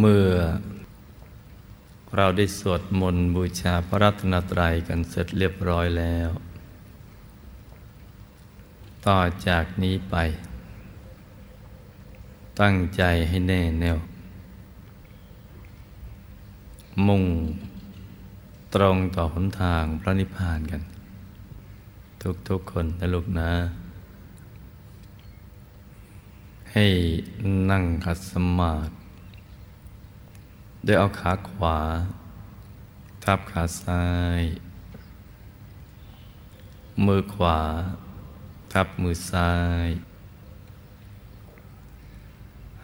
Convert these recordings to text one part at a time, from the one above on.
เมื่อ เราได้สวดมนต์บูชาพระรัตนตรัยกันเสร็จเรียบร้อยแล้ว ต่อจากนี้ไป ตั้งใจให้แน่แน่ว มุ่งตรงต่อหนทางพระนิพพานกัน ทุกๆคนนะลูกนะให้นั่งขัดสมาธิ โดยเอาขาขวา ทับขาซ้าย มือขวา ทับมือซ้าย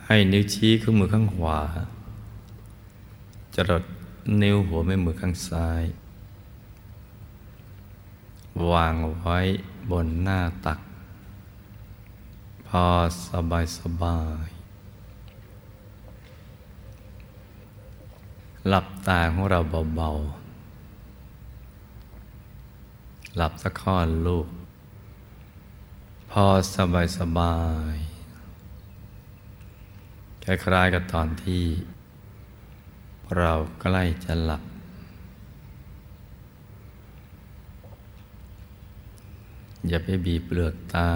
ให้นิ้วชี้ข้างมือข้างขวา จรดนิ้วหัวแม่มือข้างซ้าย วางไว้บนหน้าตัก พอสบายสบาย หลับตาของเราเบาๆ หลับสักข้อนลูก พอสบายสบายคล้ายๆกับตอนที่ เราใกล้จะหลับ อย่าไปบีบเปลือกตา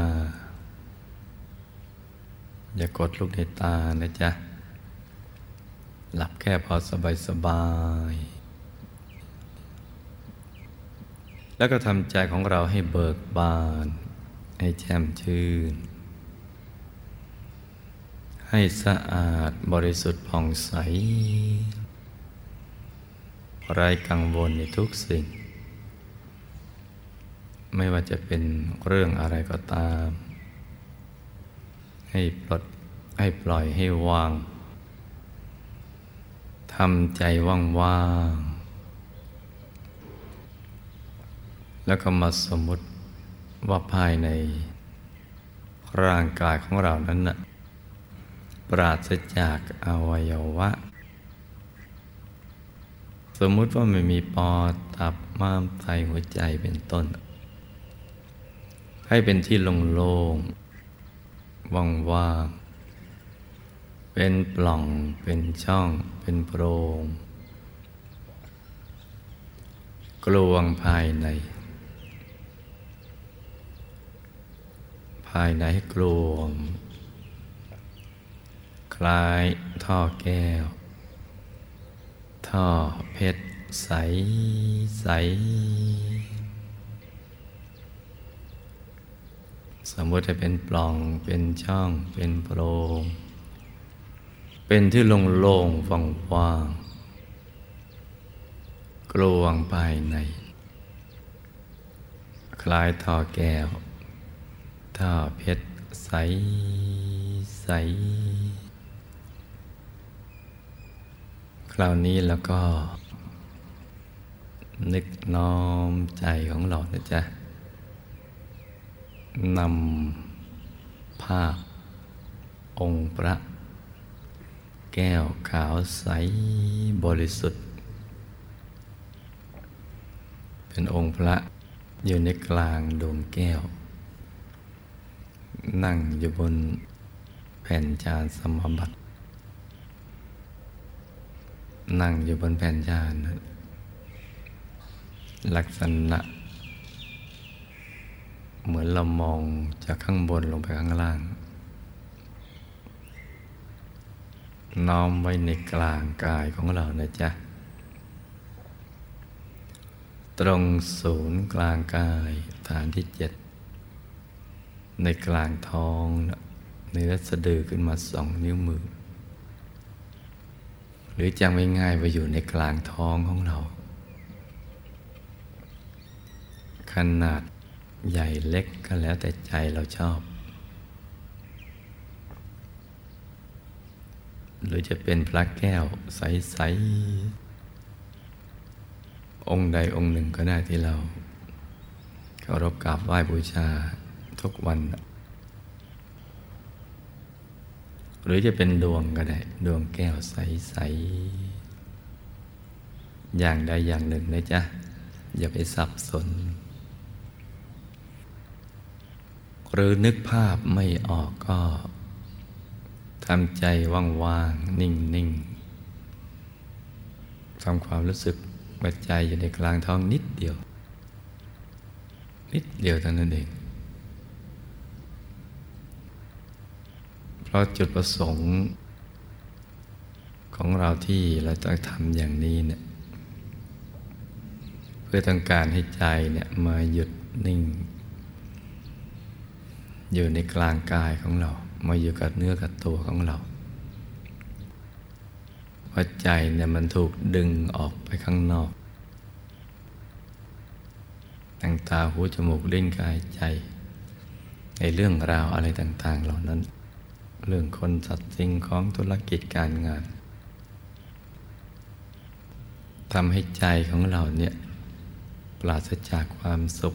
อย่ากดลูกในตานะจ๊ะ หลับแค่พอสบายสบาย แล้วก็ทำใจของเราให้เบิกบาน ให้แจ่มชื่น ให้สะอาดบริสุทธิ์ผ่องใสไร้กังวลในทุกสิ่ง ไม่ว่าจะเป็นเรื่องอะไรก็ตาม ให้ปลดให้ปล่อยให้วาง ทำใจว่างๆ แล้วก็มาสมมติว่าภายในร่างกายของเรานั้นนะปราศจากอวัยวะ สมมุติว่าไม่มีปอดตับม้ามไตหัวใจเป็นต้น ให้เป็นที่โล่งๆว่างๆ เป็นปล่อง เป็นช่อง เป็นโพรง กลวงภายใน ภายในกลวง คล้ายท่อแก้ว ท่อเพชรใสใส สมมติจะเป็นปล่อง เป็นช่อง เป็นโพรง เป็นที่โล่งๆว่างๆกลวงภายใน คล้ายท่อแก้วท่อเพชรใสใสคราวนี้แล้วก็ นึกน้อมใจของเรานะจ๊ะนำภาพองค์พระ แก้วขาวใสบริสุทธิ์ เป็นองค์พระอยู่ในกลางดวงแก้ว นั่งอยู่บนแผ่นจานสมบัติ นั่งอยู่บนแผ่นจาน ลักษณะ เหมือนเรามองจากข้างบนลงไปข้างล่าง น้อมไว้ในกลางกายของเรานะจ๊ะ ตรงศูนย์กลางกายฐานที่เจ็ด ในกลางท้องเนื้อสะดือขึ้นมาสองนิ้วมือ หรือจำไม่ง่ายไปอยู่ในกลางท้องของเรา ขนาดใหญ่เล็กก็แล้วแต่ใจเราชอบ หรือจะเป็นพระแก้วใส ๆ องค์ใดองค์หนึ่งก็ได้ที่เราเคารพกราบไหว้บูชาทุกวัน หรือจะเป็นดวงก็ได้ ดวงแก้วใส ๆ อย่างใดอย่างหนึ่งนะจ๊ะ อย่าไปสับสน หรือนึกภาพไม่ออกก็ ทำใจว่างๆ นิ่งทำความรู้สึกว่าใจอยู่ในกลางท้องนิดเดียว นิดเดียวเท่านั้นเอง เพราะจุดประสงค์ของเราที่เราต้องทำอย่างนี้เนี่ยเพื่อต้องการให้ใจเนี่ยมาหยุดนิ่ง อยู่ในกลางกายของเรา มาอยู่กับเนื้อกับตัวของเราเพราะใจเนี่ยมันถูกดึงออกไปข้างนอกตั้งตาหูจมูกลิ้นกายใจ ในเรื่องราวอะไรต่าง ๆ เหล่านั้น เรื่องคนสัตว์สิ่งของธุรกิจการงานทำให้ใจของเราเนี่ยปราศจากความสุข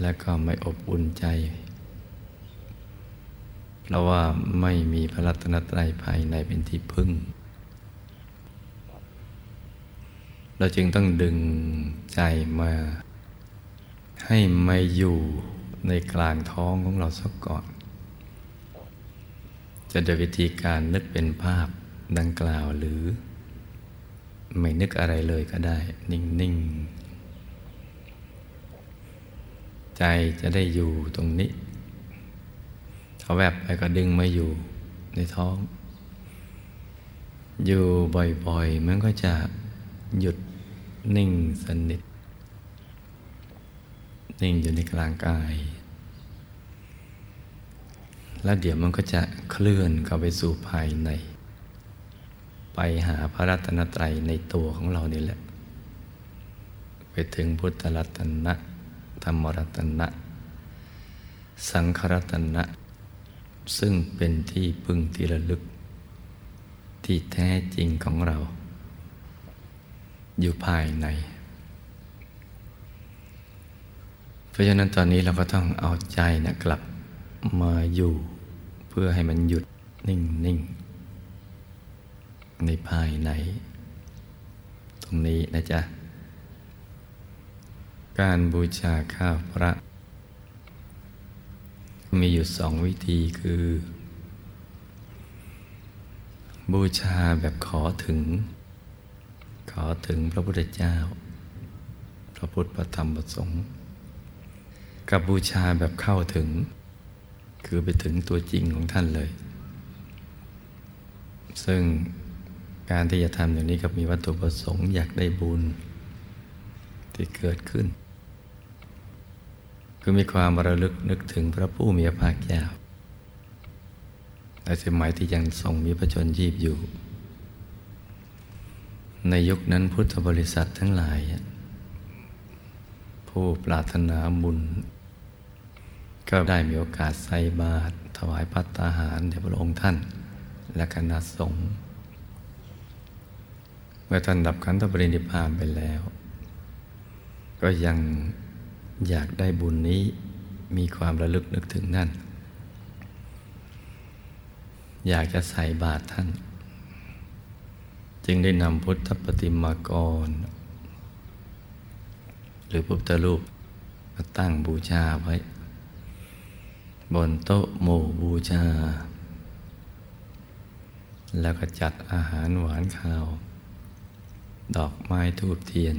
และก็ไม่อบอุ่นใจ เพราะว่าไม่มีพระรัตนตรัยภายในเป็นที่พึ่ง เราจึงต้องดึงใจมา ให้มาอยู่ในกลางท้องของเราสักก่อน จะโดยวิธีการนึกเป็นภาพดังกล่าวหรือ ไม่นึกอะไรเลยก็ได้ นิ่ง ๆ ใจจะได้อยู่ตรงนี้ แวบไปก็ดึงมาอยู่ในท้อง อยู่บ่อยๆ มันก็จะหยุดนิ่งสนิท นิ่งอยู่ในกลางกาย แล้วเดี๋ยวมันก็จะเคลื่อนเข้าไปสู่ภายใน ไปหาพระรัตนตรัยในตัวของเรานี่แหละ ไปถึงพุทธรัตนะ ธรรมรัตนะ สังขรัตนะ ซึ่งเป็นที่พึ่งที่ระลึก ที่แท้จริงของเรา อยู่ภายใน เพราะฉะนั้นตอนนี้เราก็ต้องเอาใจนะกลับมาอยู่เพื่อให้มันหยุดนิ่งนิ่งในภายใน ตรงนี้นะจ๊ะ การบูชาข้าวพระ มีอยู่สองวิธีคือ บูชาแบบขอถึง ขอถึงพระพุทธเจ้า พระพุทธพระธรรมพระสงฆ์กับบูชาแบบเข้าถึง คือไปถึงตัวจริงของท่านเลย ซึ่งการที่จะทำอย่างนี้ก็มีวัตถุประสงค์อยากได้บุญที่เกิดขึ้น คือมีความระลึกนึกถึงพระผู้มีพระภาคเจ้าในสมัยที่ยังทรงมีพระชนชีพอยู่ ในยุคนั้นพุทธบริษัททั้งหลาย ผู้ปรารถนาบุญ ก็ได้มีโอกาสใส่บาตรถวายพัตตาหารแด่พระองค์ท่าน และคณะสงฆ์เมื่อท่านดับขันธปรินิพานไปแล้ว ก็ยัง อยากได้บุญนี้มีความระลึกนึกถึงนั่น อยากจะใส่บาตรท่าน จึงได้นำพุทธปฏิมากร หรือพุทธรูปมาตั้งบูชาไว้ บนโต๊ะหมู่บูชา แล้วก็จัดอาหารหวานข้าว ดอกไม้ทูบเทียน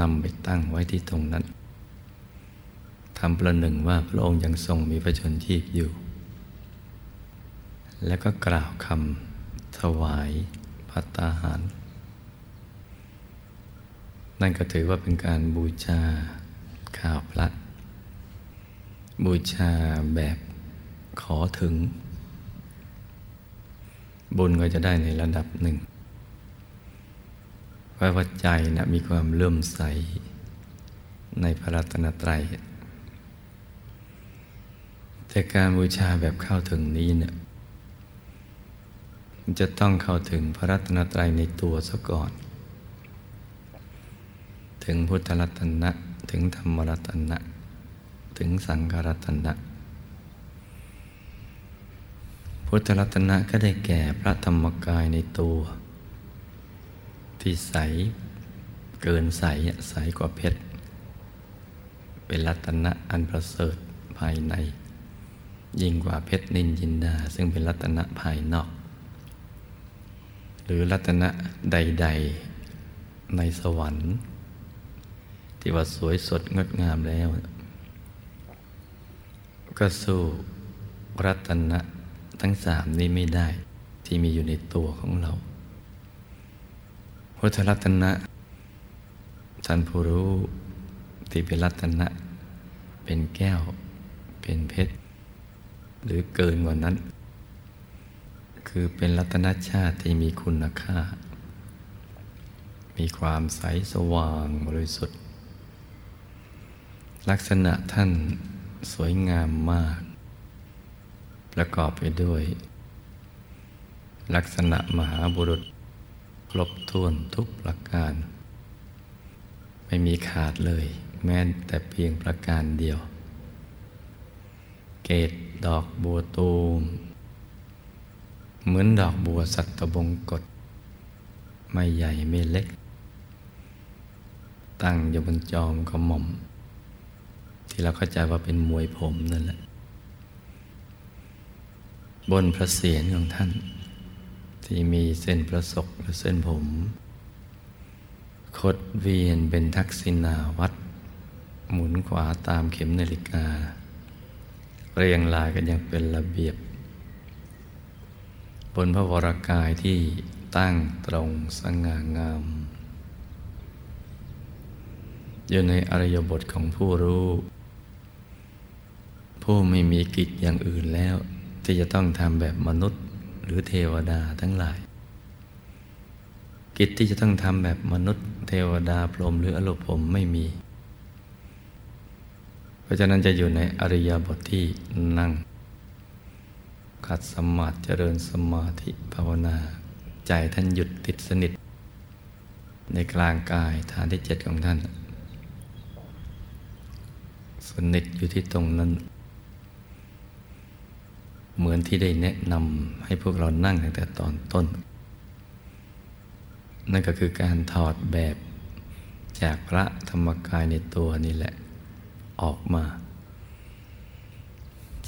นำไปตั้งไว้ที่ตรงนั้นทำประหนึ่งว่าพระองค์ยังทรงมีพระชนชีพอยู่ แล้วก็กล่าวคำถวายพัตตาหาร นั่นก็ถือว่าเป็นการบูชาข้าวพระ บูชาแบบขอถึง บุญก็จะได้ในระดับหนึ่ง เพราะว่าใจนะมีความเลื่อมใส ในพระรัตนตรัย แต่การบูชาแบบเข้าถึงนี้เนะี่ยมันจะต้องเข้าถึงพระรัตนตรัยในตัวซะก่อน ถึงพุทธรัตนะ ถึงธรรมรัตนะ ถึงสังฆรัตนะ พุทธรัตนะก็ได้แก่พระธรรมกายในตัว ที่ใสเกินใสใสกว่าเพชร เป็นรัตนะอันประเสริฐภายใน ยิ่งกว่าเพชรนินยินดา ซึ่งเป็นรัตนะภายนอก หรือรัตนะใด ๆในสวรรค์ ที่ว่าสวยสดงดงามแล้ว ก็สู้รัตนะทั้งสามนี้ไม่ได้ที่มีอยู่ในตัวของเรา พุทธรัตนะท่านผู้รู้ที่เป็นรัตนะ เป็นแก้ว เป็นเพชร หรือเกินกว่านั้น คือเป็นรัตนชาติที่มีคุณค่า มีความใสสว่างบริสุทธิ์ ลักษณะท่านสวยงามมาก ประกอบไปด้วย ลักษณะมหาบุรุษ รบถ้วนทุกประการ ไม่มีขาดเลย แม้แต่เพียงประการเดียว เกตดอกบัวตูม เหมือนดอกบัวสัตบงกฎไม่ใหญ่ไม่เล็ก ตั้งอยู่บนจอมกระหม่อม ที่เราเข้าใจว่าเป็นมวยผมนั่นแหละ บนพระเศียรของท่าน ที่มีเส้นประศกหรือเส้นผม คดเวียนเป็นทักษิณาวัด หมุนขวาตามเข็มนาฬิกา เรียงรายกันอย่างเป็นระเบียบ บนพระวรากายที่ตั้งตรงสง่างาม อยู่ในอริยบทของผู้รู้ ผู้ไม่มีกิจอย่างอื่นแล้วที่จะต้องทำแบบมนุษย์ หรือเทวดาทั้งหลาย กิจที่จะต้องทำแบบมนุษย์ เทวดาพรหมหรืออรูปผมไม่มี เพราะฉะนั้นจะอยู่ในอริยบทที่นั่ง ขัดสมาธิเจริญสมาธิภาวนา ใจท่านหยุดติดสนิท ในกลางกายฐานที่เจ็ดของท่าน สนิทอยู่ที่ตรงนั้น เหมือนที่ได้แนะนำให้พวกเรานั่งตั้งแต่ตอนต้น นั่นก็คือการถอดแบบจากพระธรรมกายในตัวนี่แหละออกมา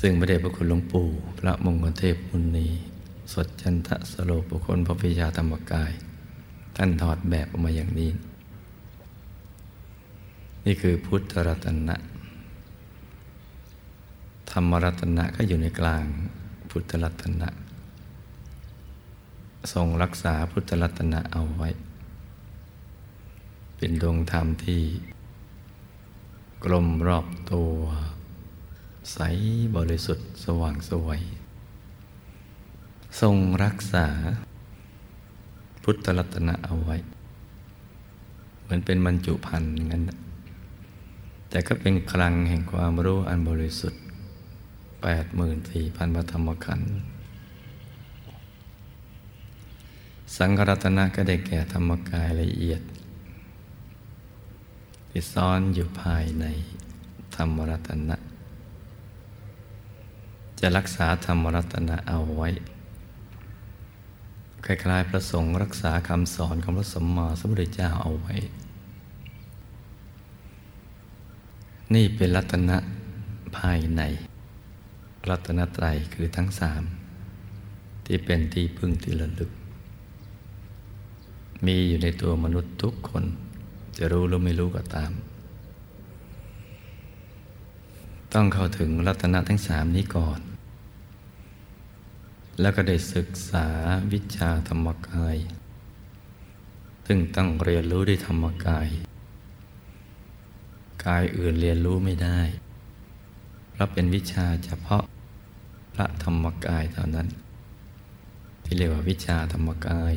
ซึ่งพระเดชพระคุณหลวงปู่ พระมงคลเทพมุนีสดจันทสโลปุคลพระพิชาธรรมกาย ท่านถอดแบบออกมาอย่างนี้ นี่คือพุทธรัตนะ รรมรัตนะก็อยู่ในกลางพุทธรัตนะทรงรักษาพุทธรัตนะเอาไว้ เป็นดวงธรรมที่ กลมรอบตัว ใสบริสุทธิ์สว่างสวย ทรงรักษา พุทธรัตนะเอาไว้ เหมือนเป็นบรรจุภัณฑ์อย่างนั้น แต่ก็เป็นคลังแห่งความรู้อันบริสุทธิ์ แปดหมื่นสี่พันพระธรรมขันธ์สังฆรัตนะก็ได้แก่ธรรมกายละเอียด ที่ซ่อนอยู่ภายในธรรมรัตนะ จะรักษาธรรมรัตนะเอาไว้ คล้ายๆพระสงฆ์รักษาคำสอนของพระสมมาสมุทรเจ้าเอาไว้ นี่เป็นรัตนะภายใน รัตนตรัยคือทั้งสามที่เป็นที่พึ่งที่ระลึก มีอยู่ในตัวมนุษย์ทุกคน จะรู้หรือไม่รู้ก็ตาม ต้องเข้าถึงรัตนะทั้งสามนี้ก่อน แล้วก็ได้ศึกษาวิชาธรรมกาย ซึ่งต้องเรียนรู้ด้วยธรรมกาย กายอื่นเรียนรู้ไม่ได้ เพราะเป็นวิชาเฉพาะ พระธรรมกายเท่านั้น ที่เรียกว่าวิชาธรรมกาย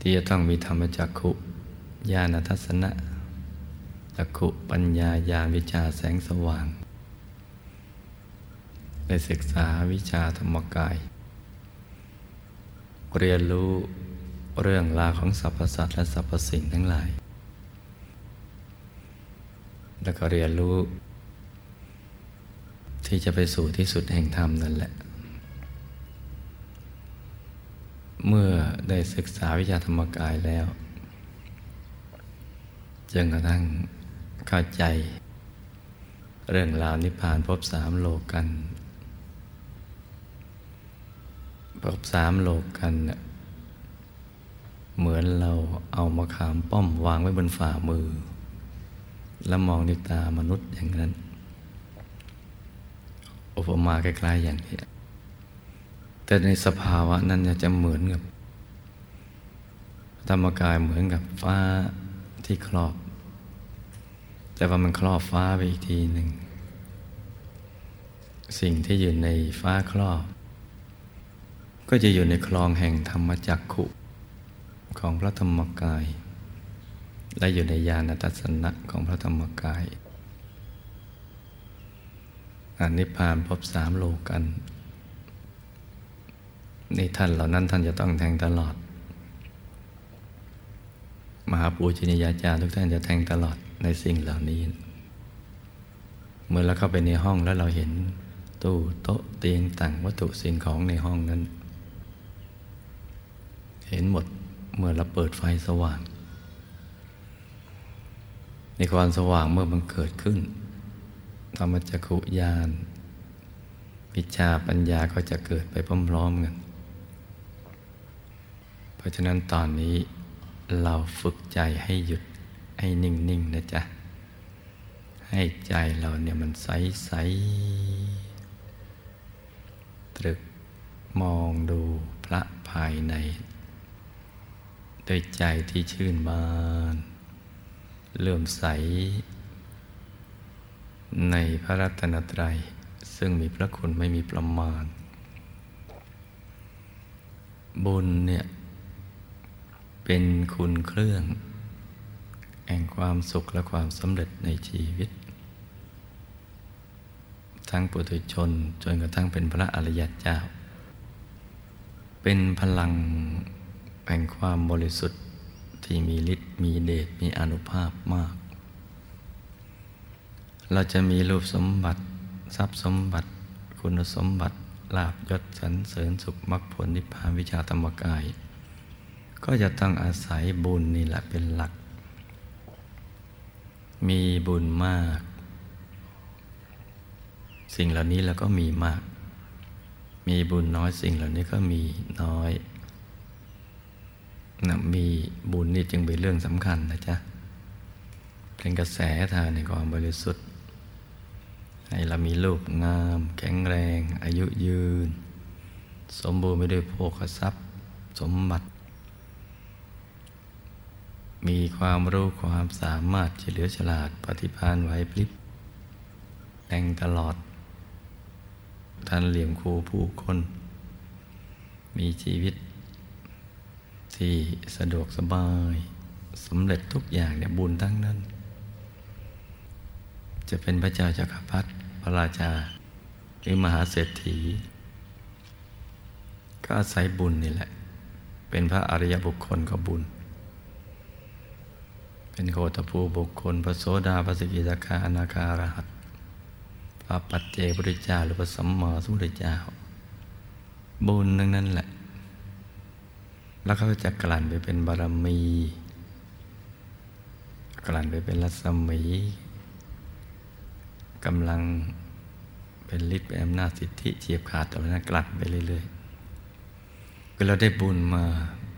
ที่จะต้องมีธรรมจักขุญาณทัศนะจักขุปัญญาญาณวิชาแสงสว่างได้ศึกษาวิชาธรรมกาย เรียนรู้เรื่องราวของสรรพสัตว์และสรรพสิ่งทั้งหลาย แล้วก็เรียนรู้ ที่จะไปสู่ที่สุดแห่งธรรมนั่นแหละ เมื่อได้ศึกษาวิชาธรรมกายแล้วจนกระทั่งเข้าใจ เรื่องราวนิพพานพบสามโลกันพบสามโลกกันเเหมือนเราเอามาขามป้อมวางไว้บนฝ่ามือ แล้วมองในตามนุษย์อย่างนั้น อุปมาใกล้ๆอย่างนี้ แต่ในสภาวะนั้นจะเหมือนกับ ธรรมกายเหมือนกับฟ้าที่ครอบ แต่ว่ามันครอบฟ้าไปอีกทีหนึ่ง สิ่งที่อยู่ในฟ้าครอบ ก็จะอยู่ในคลองแห่งธรรมจักขุของพระธรรมกาย และอยู่ในญาณทัศนะของพระธรรมกาย อนิพพานพบสามโลกันนี่ท่านเหล่านั้นท่านจะต้องแทงตลอด มหาปูชนียาจารย์ทุกท่านจะแทงตลอดในสิ่งเหล่านี้ เมื่อเราเข้าไปในห้องแล้วเราเห็นตู้โต๊ะเตียงต่างวัตถุสิ่งของในห้องนั้น เห็นหมดเมื่อเราเปิดไฟสว่าง ในความสว่างเมื่อมันเกิดขึ้น ธรรมจักขุญาณวิชาปัญญาก็จะเกิดไปพร้อมๆกัน เพราะฉะนั้นตอนนี้เราฝึกใจให้หยุดให้นิ่งๆนะจ๊ะ ให้ใจเราเนี่ยมันใส ๆ ตรึกมองดูพระภายในด้วยใจที่ชื่นบาน เลื่อมใส ในพระรัตนตรัย ซึ่งมีพระคุณไม่มีประมาณ บุญเนี่ย เป็นคุณเครื่องแห่งความสุขและความสำเร็จในชีวิต ทั้งปุถุชนจนกระทั่งเป็นพระอริยเจ้า เป็นพลังแห่งความบริสุทธิ์ที่มีฤทธิ์มีเดชมีอนุภาพมาก เราจะมีรูปสมบัติ ทรัพย์สมบัติ คุณสมบัติลาบยศสรรเสริญสุขมรรคผลนิพพานวิชาธรรมกาย ก็จะต้องอาศัยบุญนี่แหละเป็นหลัก มีบุญมาก สิ่งเหล่านี้เราก็มีมาก มีบุญน้อยสิ่งเหล่านี้ก็มีน้อยนะมีบุญนี่จึงเป็นเรื่องสำคัญนะจ๊ะเป็นกระแสทางในความบริสุทธิ์ ให้เรามีรูปงาม แข็งแรง อายุยืน สมบูรณ์ไปด้วยโภคทรัพย์ สมบัติ มีความรู้ความสามารถเฉลียวฉลาดปฏิภาณไหวพริบแต่งตลอดท่านเหลี่ยมครูผู้คน มีชีวิต ที่สะดวกสบายสำเร็จทุกอย่างเนี่ยบุญทั้งนั้น จะเป็นพระเจ้าจักรพรรดิ ระราชาหรือมหาเศรษฐี ก็อาศัยบุญนี่แหละ เป็นพระอริยบุคคลก็บุญ เป็นโคตภูบุคคลพระโสดาพระสกิทาคาอนาคารหัตพระปัจเจพุทธเจ้าหรือพระสัมมาสัมพุทธเจ้า บุญนั่นนั่นแหละ แล้วเขาจะกลั่นไปเป็นบารมี กลั่นไปเป็นรัศมี กำลังเป็นฤทธิ์เป็นอำนาจสิทธิเฉียบขาดต่อนั้นกลั่นไปเรื่อยๆคือเราได้บุญมา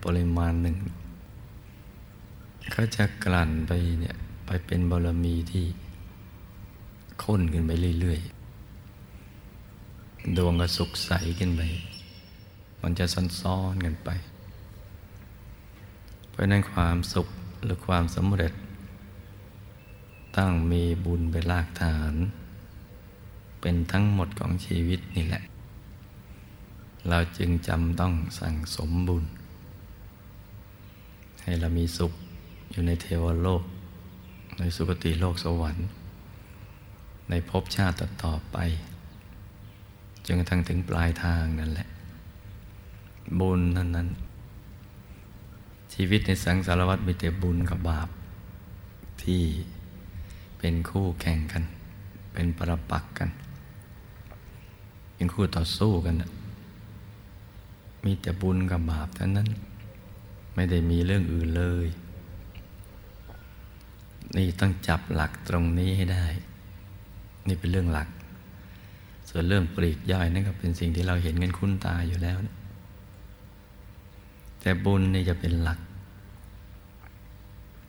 ปริมาณหนึ่งเขาจะกลั่นไปเนี่ยไปเป็นบารมีที่ข้นขึ้นไปเรื่อยๆ ดวงก็สุขใสขึ้นไป มันจะซ้อนๆกันไป เพราะนั้นความสุขหรือความสำเร็จ ต้องมีบุญเป็นรากฐาน เป็นทั้งหมดของชีวิตนี่แหละ เราจึงจำต้องสั่งสมบุญ ให้เรามีสุขอยู่ในเทวโลก ในสุคติโลกสวรรค์ ในภพชาติต่อไปจนกระทั่งถึงปลายทางนั่นแหละ บุญนั้นนั้น ชีวิตในสังสารวัฏมีแต่บุญกับบาปที่ เป็นคู่แข่งกัน เป็นประปักกัน เป็นคู่ต่อสู้กันมีแต่บุญกับบาปเท่านั้น ไม่ได้มีเรื่องอื่นเลย นี่ต้องจับหลักตรงนี้ให้ได้ นี่เป็นเรื่องหลัก ส่วนเรื่องปลีกย่อยนั่นก็เป็นสิ่งที่เราเห็นกันคุ้นตาอยู่แล้วนะแต่บุญนี่จะเป็นหลัก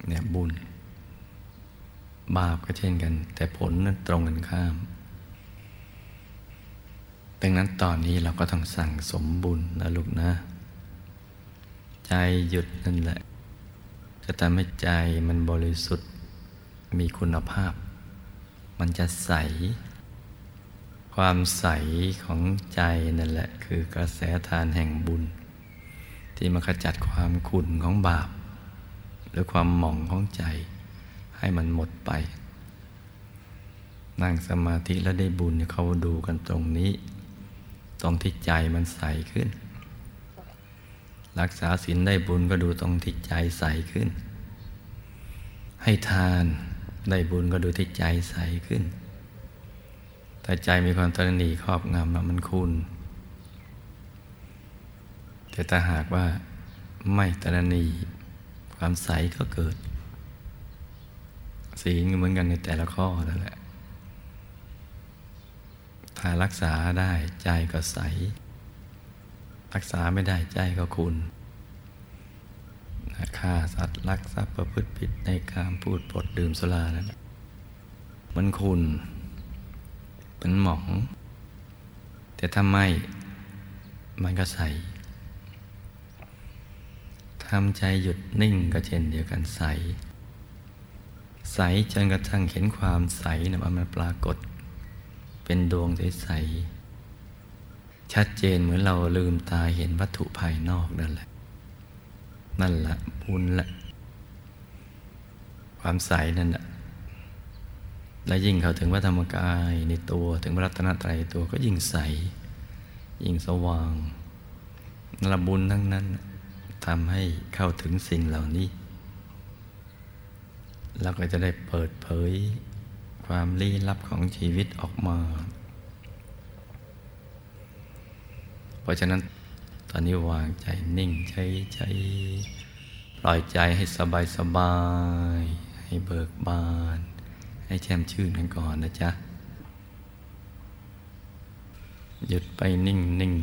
เนี่ยบุญ บาปก็เช่นกัน แต่ผลนั้นตรงกันข้าม ดังนั้นตอนนี้เราก็ต้องสั่งสมบุญนะลูกนะ ใจหยุดนั่นแหละ จะทำให้ใจมันบริสุทธิ์มีคุณภาพ มันจะใส ความใสของใจนั่นแหละ คือกระแสทานแห่งบุญ ที่มาขจัดความขุ่นของบาป หรือความหม่องของใจ ให้มันหมดไป นั่งสมาธิแล้วได้บุญเขาดูกันตรงนี้ ตรงที่ใจมันใสขึ้น รักษาศีลได้บุญก็ดูตรงที่ใจใสขึ้น ให้ทานได้บุญก็ดูที่ใจใสขึ้น แต่ใจมีความตระหนี่ครอบงำมันคุณแต่ถ้าหากว่าไม่ตระหนี่ความใสก็เกิด ศีลเหมือนกันในแต่ละข้อนั่นแหละ ถ้ารักษาได้ใจก็ใส รักษาไม่ได้ใจก็คุณฆ่าสัตว์ลักทรัพย์ประพฤติผิดในการพูดปดดื่มสุรานั่นมันคุณเป็นหมอง แต่ถ้าไม่มันก็ใสทำใจหยุดนิ่งก็เช่นเดียวกันใส ใสจนกระทั่งเห็นความใสนะมันปรากฏ เป็นดวงใสๆชัดเจนเหมือนเราลืมตาเห็นวัตถุภายนอกนั่นแหละ นั่นแหละบุญละ ความใสนั่นแหละและยิ่งเข้าถึงพระธรรมกายในตัวถึงพระรัตนตรัยตัวก็ยิ่งใส ยิ่งสว่างนละบุญทั้งนั้นทำให้เข้าถึงสิ่งเหล่านี้ เราก็จะได้เปิดเผยความลี้ลับของชีวิตออกมา เพราะฉะนั้นตอนนี้วางใจนิ่งใจใจปล่อยใจให้สบายสบาย ให้เบิกบาน ให้แช่มชื่นกันก่อนนะจ๊ะ หยุดไปนิ่งนิ่ง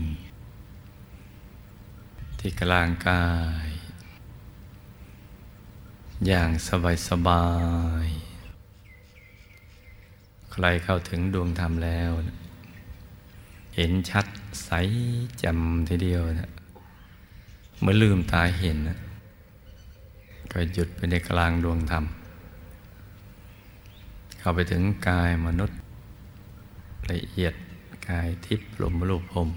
ที่กลางกาย อย่างสบายสบาย ใครเข้าถึงดวงธรรมแล้ว เห็นชัดใสจ่มทีเดียวนะเมื่อลืมตาเห็นนะก็หยุดไปในกลางดวงธรรม เข้าไปถึงกายมนุษย์ ละเอียดกายทิพย์ลมรูปพรม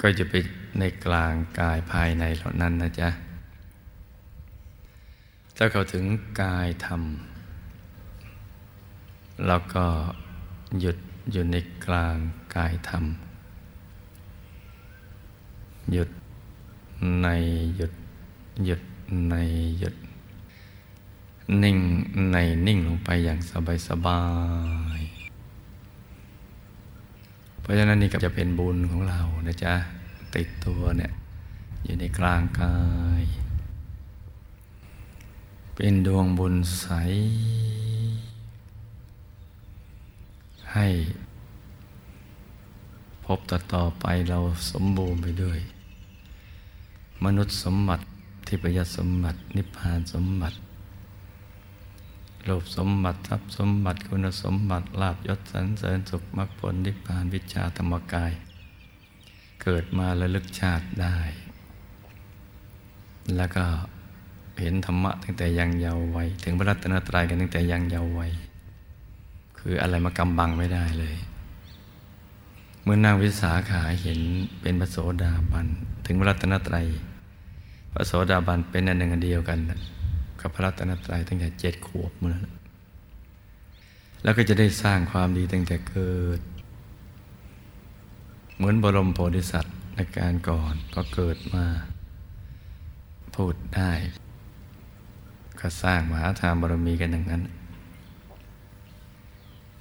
ก็จะไปในกลางกายภายในเหล่านั้นนะจ๊ะ ถ้าเข้าถึงกายธรรม แล้วก็หยุดอยู่ในกลางกายธรรม หยุดในหยุดหยุดในหยุด นิ่งในนิ่งลงไปอย่างสบายสบาย เพราะฉะนั้นนี่ก็จะเป็นบุญของเรานะจ๊ะ ติดตัวเนี่ย อยู่ในกลางกาย เป็นดวงบุญใส ให้พบต่อต่อไปเราสมบูรณ์ไปด้วย มนุษย์สมบัติทิพยสมบัติ นิพพานสมบัติโลภสมบัติทรัพย์สมบัติคุณสมบัติลาบยศสรรเสริญสุขมรรคผลนิพพานวิชาธรรมกาย เกิดมาระลึกชาติได้ แล้วก็ เห็นธรรมะตั้งแต่ยังเยาว์วัยถึงพระรัตนตรัยกันตั้งแต่ยังเยาว์วัยคืออะไรมากำบังไม่ได้เลย เมื่อนางวิสาขาเห็นเป็นพระโสดาบันถึงพระรัตนตรัยพระโสดาบันเป็นอันหนึ่งอันเดียวกันกับพระรัตนตรัยตั้งแต่เจ็ดขวบเมื่อแล้วก็จะได้สร้างความดีตั้งแต่เกิด เหมือนบรมโพธิสัตว์ในการก่อนพอเกิดมาพูดได้ ก็สร้างมหาธรรมบรมีกันอย่างนั้น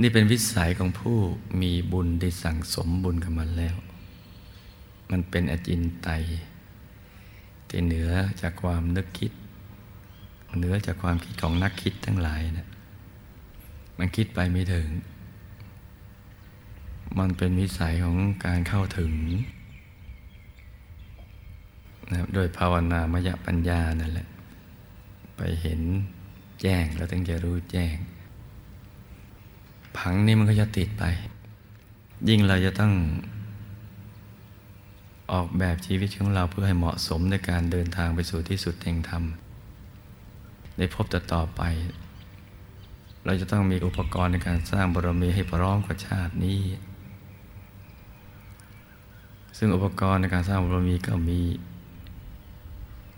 นี่เป็นวิสัยของผู้มีบุญได้สั่งสมบุญกันมาแล้ว มันเป็นอจินไตยที่เหนือจากความนึกคิด เหนือจากความคิดของนักคิดทั้งหลายนะมันคิดไปไม่ถึง มันเป็นวิสัยของการเข้าถึงนะโดยภาวนามยปัญญานั่นแหละ ไปเห็นแจ้งแล้วถึงจะรู้แจ้ง ผังนี้มันก็จะติดไป ยิ่งเราจะต้องออกแบบชีวิตของเราเพื่อให้เหมาะสมในการเดินทางไปสู่ที่สุดแห่งธรรมในพบต่อต่อไป เราจะต้องมีอุปกรณ์ในการสร้างบารมีให้พร้อมกับชาตินี้ ซึ่งอุปกรณ์ในการสร้างบารมีก็มี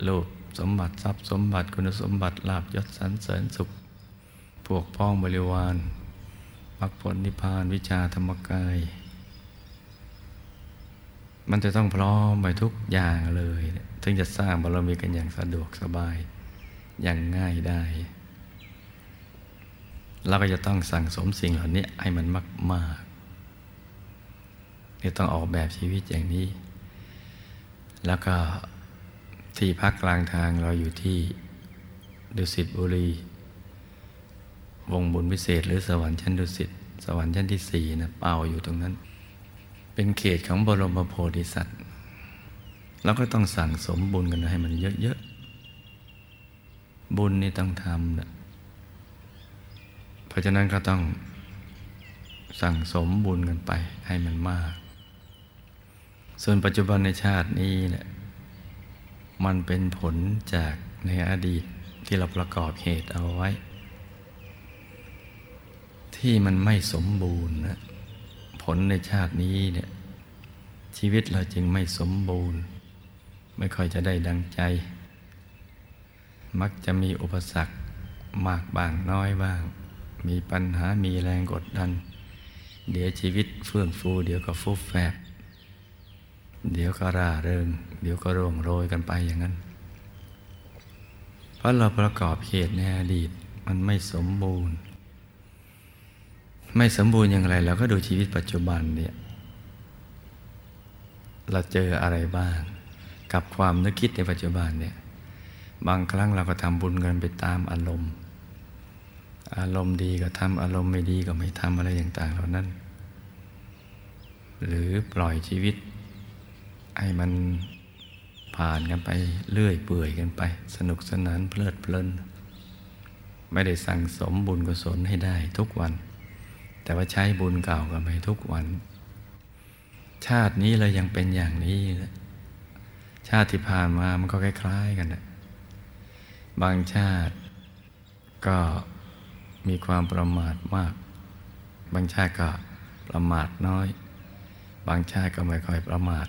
รูป สมบัติทรัพย์สมบัติคุณสมบัติลาบยศสรรเสริญสุข พวกพ้องบริวารมรรคผลนิพพานวิชาธรรมกาย มันจะต้องพร้อมไปทุกอย่างเลยถึงจะสร้างบารมีกันอย่างสะดวกสบาย อย่างง่ายได้เราก็จะต้องสั่งสมสิ่งเหล่านี้ให้มันมากมากนี่ยต้องออกแบบชีวิตอย่างนี้ แล้วก็ ที่พักกลางทางเราอยู่ที่ดุสิตบุรี วงบุญวิเศษ หรือสวรรค์ชั้นดุสิตสวรรค์ชั้นที่สี่นะเป่าอยู่ตรงนั้น เป็นเขตของบรมโพธิสัตว์เราก็ต้องสั่งสมบุญกันให้มันเยอะๆ บุญนี่ต้องทำนะเพราะฉะนั้นก็ต้องสั่งสมบุญกันไปให้มันมาก ส่วนปัจจุบันในชาตินี้เนะี่ย มันเป็นผลจากในอดีตที่เราประกอบเหตุเอาไว้ ที่มันไม่สมบูรณ์นะผลในชาตินี้เนี่ยชีวิตเราจึงไม่สมบูรณ์ ไม่ค่อยจะได้ดังใจ มักจะมีอุปสรรคมากบ้างน้อยบ้าง มีปัญหามีแรงกดดัน เดี๋ยวชีวิตเฟื่องฟู เดี๋ยวก็ฟุบแฝบเดี๋ยวก็ร่าเริง เดี๋ยวก็ร่วงโรยกันไปอย่างนั้น เพราะเราประกอบเหตุในอดีตมันไม่สมบูรณ์ ไม่สมบูรณ์อย่างไรเราก็ดูชีวิตปัจจุบันเนี่ยเราเจออะไรบ้าง กับความนึกคิดในปัจจุบันเนี่ยบางครั้งเราก็ทำบุญกันไปตามอารมณ์ อารมณ์ดีก็ทำอารมณ์ไม่ดีก็ไม่ทำอะไรต่างๆเหล่านั้น หรือปล่อยชีวิตให้มัน ผ่านกันไปเลื่อยเปื่อยกันไป สนุกสนานเพลิดเพลิน ไม่ได้สั่งสมบุญกุศลให้ได้ทุกวัน แต่ว่าใช้บุญเก่ากันไปทุกวัน ชาตินี้เรายังเป็นอย่างนี้ ชาติที่ผ่านมามันก็คล้ายๆกันนะบางชาติก็มีความประมาทมาก บางชาติก็ประมาทน้อย บางชาติก็ไม่ค่อยประมาท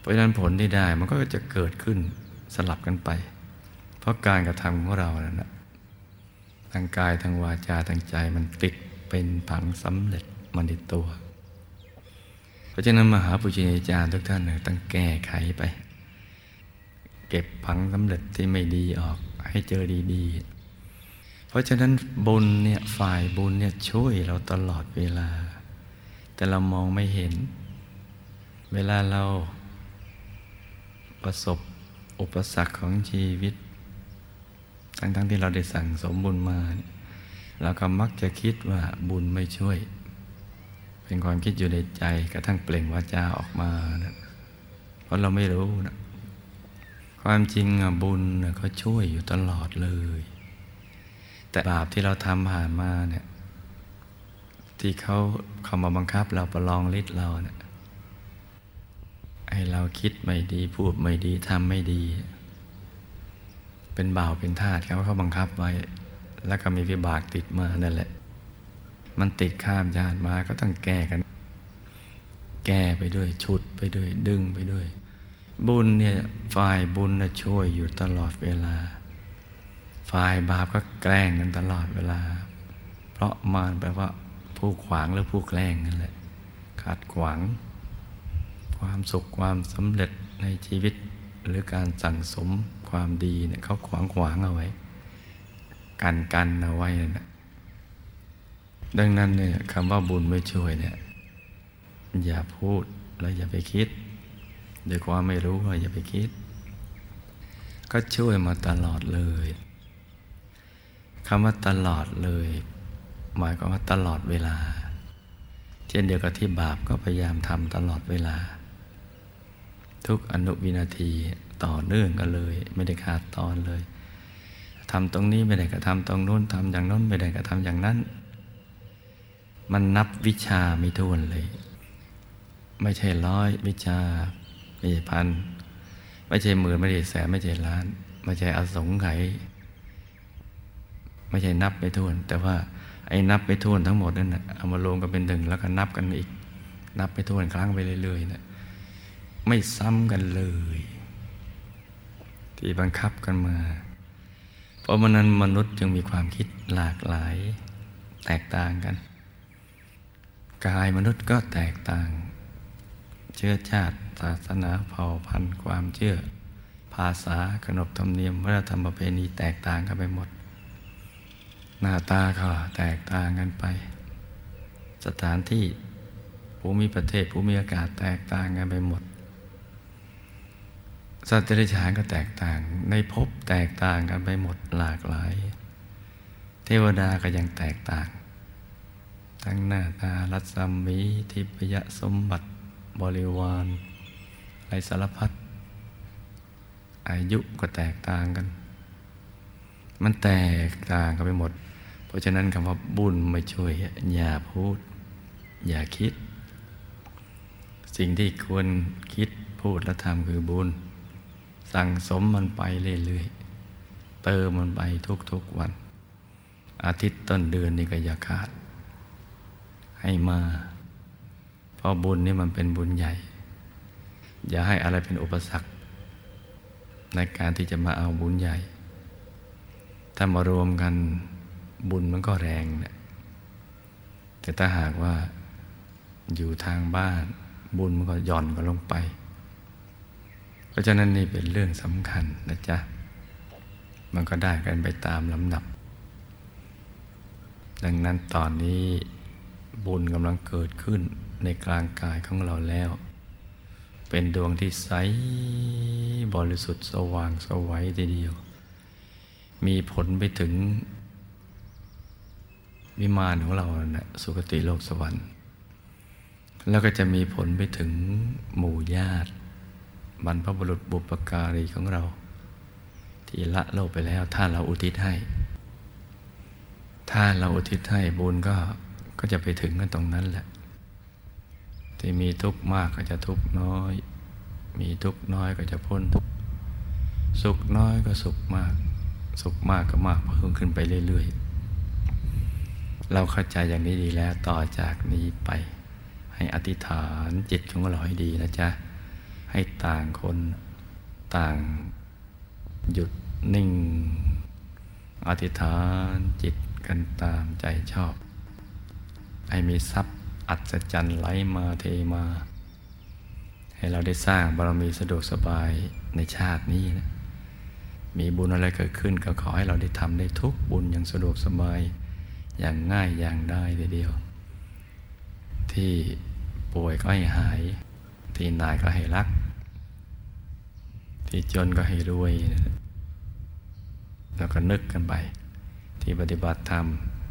เพราะฉะนั้นผลที่ได้มันก็จะเกิดขึ้นสลับกันไป เพราะการกระทำของเรานั่นนะทางกายทางวาจาทางใจมันติดเป็นผังสำเร็จมันในตัว เพราะฉะนั้นมหาปุจิอาจารย์ทุกท่านต้องแก้ไขไป เก็บผังสำเร็จที่ไม่ดีออกให้เจอดีๆ เพราะฉะนั้นบุญเนี่ยฝ่ายบุญเนี่ยช่วยเราตลอดเวลา แต่เรามองไม่เห็น เวลาเรา ประสบอุปสรรคของชีวิต ทั้งๆทที่เราได้สั่งสมบุญมา เราก็มักจะคิดว่าบุญไม่ช่วย เป็นความคิดอยู่ในใจกระทั่งเปล่งวาจาออกมานะเพราะเราไม่รู้นะความจริงบุญเขาช่วยอยู่ตลอดเลย แต่บาปที่เราทำผ่านมาเนี่ยที่เขาเข้ามาบังคับเราประลองฤทธิ์เราเนี่ย ให้เราคิดไม่ดีพูดไม่ดีทำไม่ดี เป็นบ่าวเป็นทาสเขาเขาบังคับไว้ แล้วก็มีวิบากติดมานั่นแหละ มันติดข้ามญาติมาก็ต้องแก้กัน แก้ไปด้วยชุดไปด้วย ดึงไปด้วย บุญเนี่ยฝ่ายบุญนะช่วยอยู่ตลอดเวลา ฝ่ายบาปก็แกล้งกันตลอดเวลา เพราะมารแปลว่าผู้ขวางหรือผู้แกล้งนั่นแหละ ขัดขวาง ความสุขความสำเร็จในชีวิต หรือการสั่งสมความดีเนี่ยเขาขวางขวางเอาไว้ กันกันเอาไว้นะดังนั้นเนี่ยคำว่าบุญไม่ช่วยเนี่ยอย่าพูดและอย่าไปคิดโดยความไม่รู้ก็อย่าไปคิด ก็ช่วยมาตลอดเลยคำว่าตลอดเลย หมายความว่าตลอดเวลา เช่นเดียวกับที่บาปก็พยายามทำตลอดเวลา ทุกอนุวินาทีต่อเนื่องกันเลย ไม่ได้ขาดตอนเลยทำตรงนี้ไม่ได้ก็ทำตรงนู้นทำอย่างนู้นไม่ได้ก็ทำอย่างนั้น มันนับวิชาไม่ท้วนเลย ไม่ใช่ร้อยวิชาไม่ใช่พันไม่ใช่หมื่นไม่ใช่แสนไม่ใช่ล้าน ไม่ใช่อสงไขยไม่ใช่นับไม่ท้วน แต่ว่าไอ้นับไม่ท้วนทั้งหมดนั่นนะเอามารวมกันเป็นหนึ่งแล้วก็นับกันอีก นับไปท้วนครั้งไปเรื่อยๆนะ ไม่ซ้ำกันเลย ที่บังคับกันมา เพราะมันนั้นมนุษย์จึงมีความคิดหลากหลาย แตกต่างกัน กายมนุษย์ก็แตกต่าง เชื้อชาติศาสนาเผ่าพันธุ์ความเชื่อ ภาษาขนบธรรมเนียมวัฒนธรรมประเพณีแตกต่างกันไปหมด หน้าตาก็แตกต่างกันไป สถานที่ภูมิประเทศภูมิอากาศแตกต่างกันไปหมด สัตว์เดรัจฉานก็แตกต่าง ในภพแตกต่างกันไปหมดหลากหลาย เทวดาก็ยังแตกต่าง ทั้งหน้าตารัศมีทิพยสมบัติบริวารไรสารพัดอายุก็แตกต่างกัน มันแตกต่างกันไปหมด เพราะฉะนั้นคำว่าบุญไม่ช่วย อย่าพูด อย่าคิด สิ่งที่ควรคิดพูดและทำคือบุญ สั่งสมมันไปเรื่อยๆ เติมมันไปทุกๆวัน อาทิตย์ต้นเดือนนี่ก็อย่าขาด ให้มา เพราะบุญนี่มันเป็นบุญใหญ่ อย่าให้อะไรเป็นอุปสรรค ในการที่จะมาเอาบุญใหญ่ ถ้ามารวมกันบุญมันก็แรงนะแต่ถ้าหากว่าอยู่ทางบ้านบุญมันก็หย่อนก็ลงไป เพราะฉะนั้นนี่เป็นเรื่องสำคัญนะจ๊ะ มันก็ได้กันไปตามลำดับ ดังนั้นตอนนี้บุญกำลังเกิดขึ้นในกลางกายของเราแล้ว เป็นดวงที่ใสบริสุทธิ์สว่างสวัยทีเดียว มีผลไปถึง วิมานของเรานะสุคติโลกสวรรค์ แล้วก็จะมีผลไปถึงหมู่ญาติ บรรพบุรุษบุปการีของเรา ที่ละโลกไปแล้ว ถ้าเราอุทิศให้ ถ้าเราอุทิศให้บุญก็ก็จะไปถึงกันตรงนั้นแหละ ที่มีทุกข์มากก็จะทุกข์น้อย มีทุกข์น้อยก็จะพ้นทุกข์สุขน้อยก็สุขมาก สุขมากก็มากเพิ่มขึ้นไปเรื่อยๆ เราเข้าใจอย่างนี้ดีแล้วต่อจากนี้ไป ให้อธิษฐานจิตของเราให้ดีนะจ๊ะ ให้ต่างคนต่างหยุดนิ่ง อธิษฐานจิตกันตามใจชอบ ให้มีทรัพย์อัศจรรย์ไหลมาเทมา ให้เราได้สร้างบารมีสะดวกสบายในชาตินี้นะมีบุญอะไรเกิดขึ้นก็ขอให้เราได้ทำได้ทุกบุญอย่างสะดวกสบาย อย่างง่ายอย่างได้ทีเดียว ที่ป่วยก็ให้หาย ที่นายก็ให้รัก ที่จนก็ให้รวยแล้วก็นึกกันไป ที่ปฏิบัติธรรม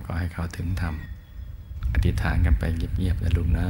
ก็ให้เขาถึงธรรมอธิษฐานกันไปเงียบๆนะลุงนะ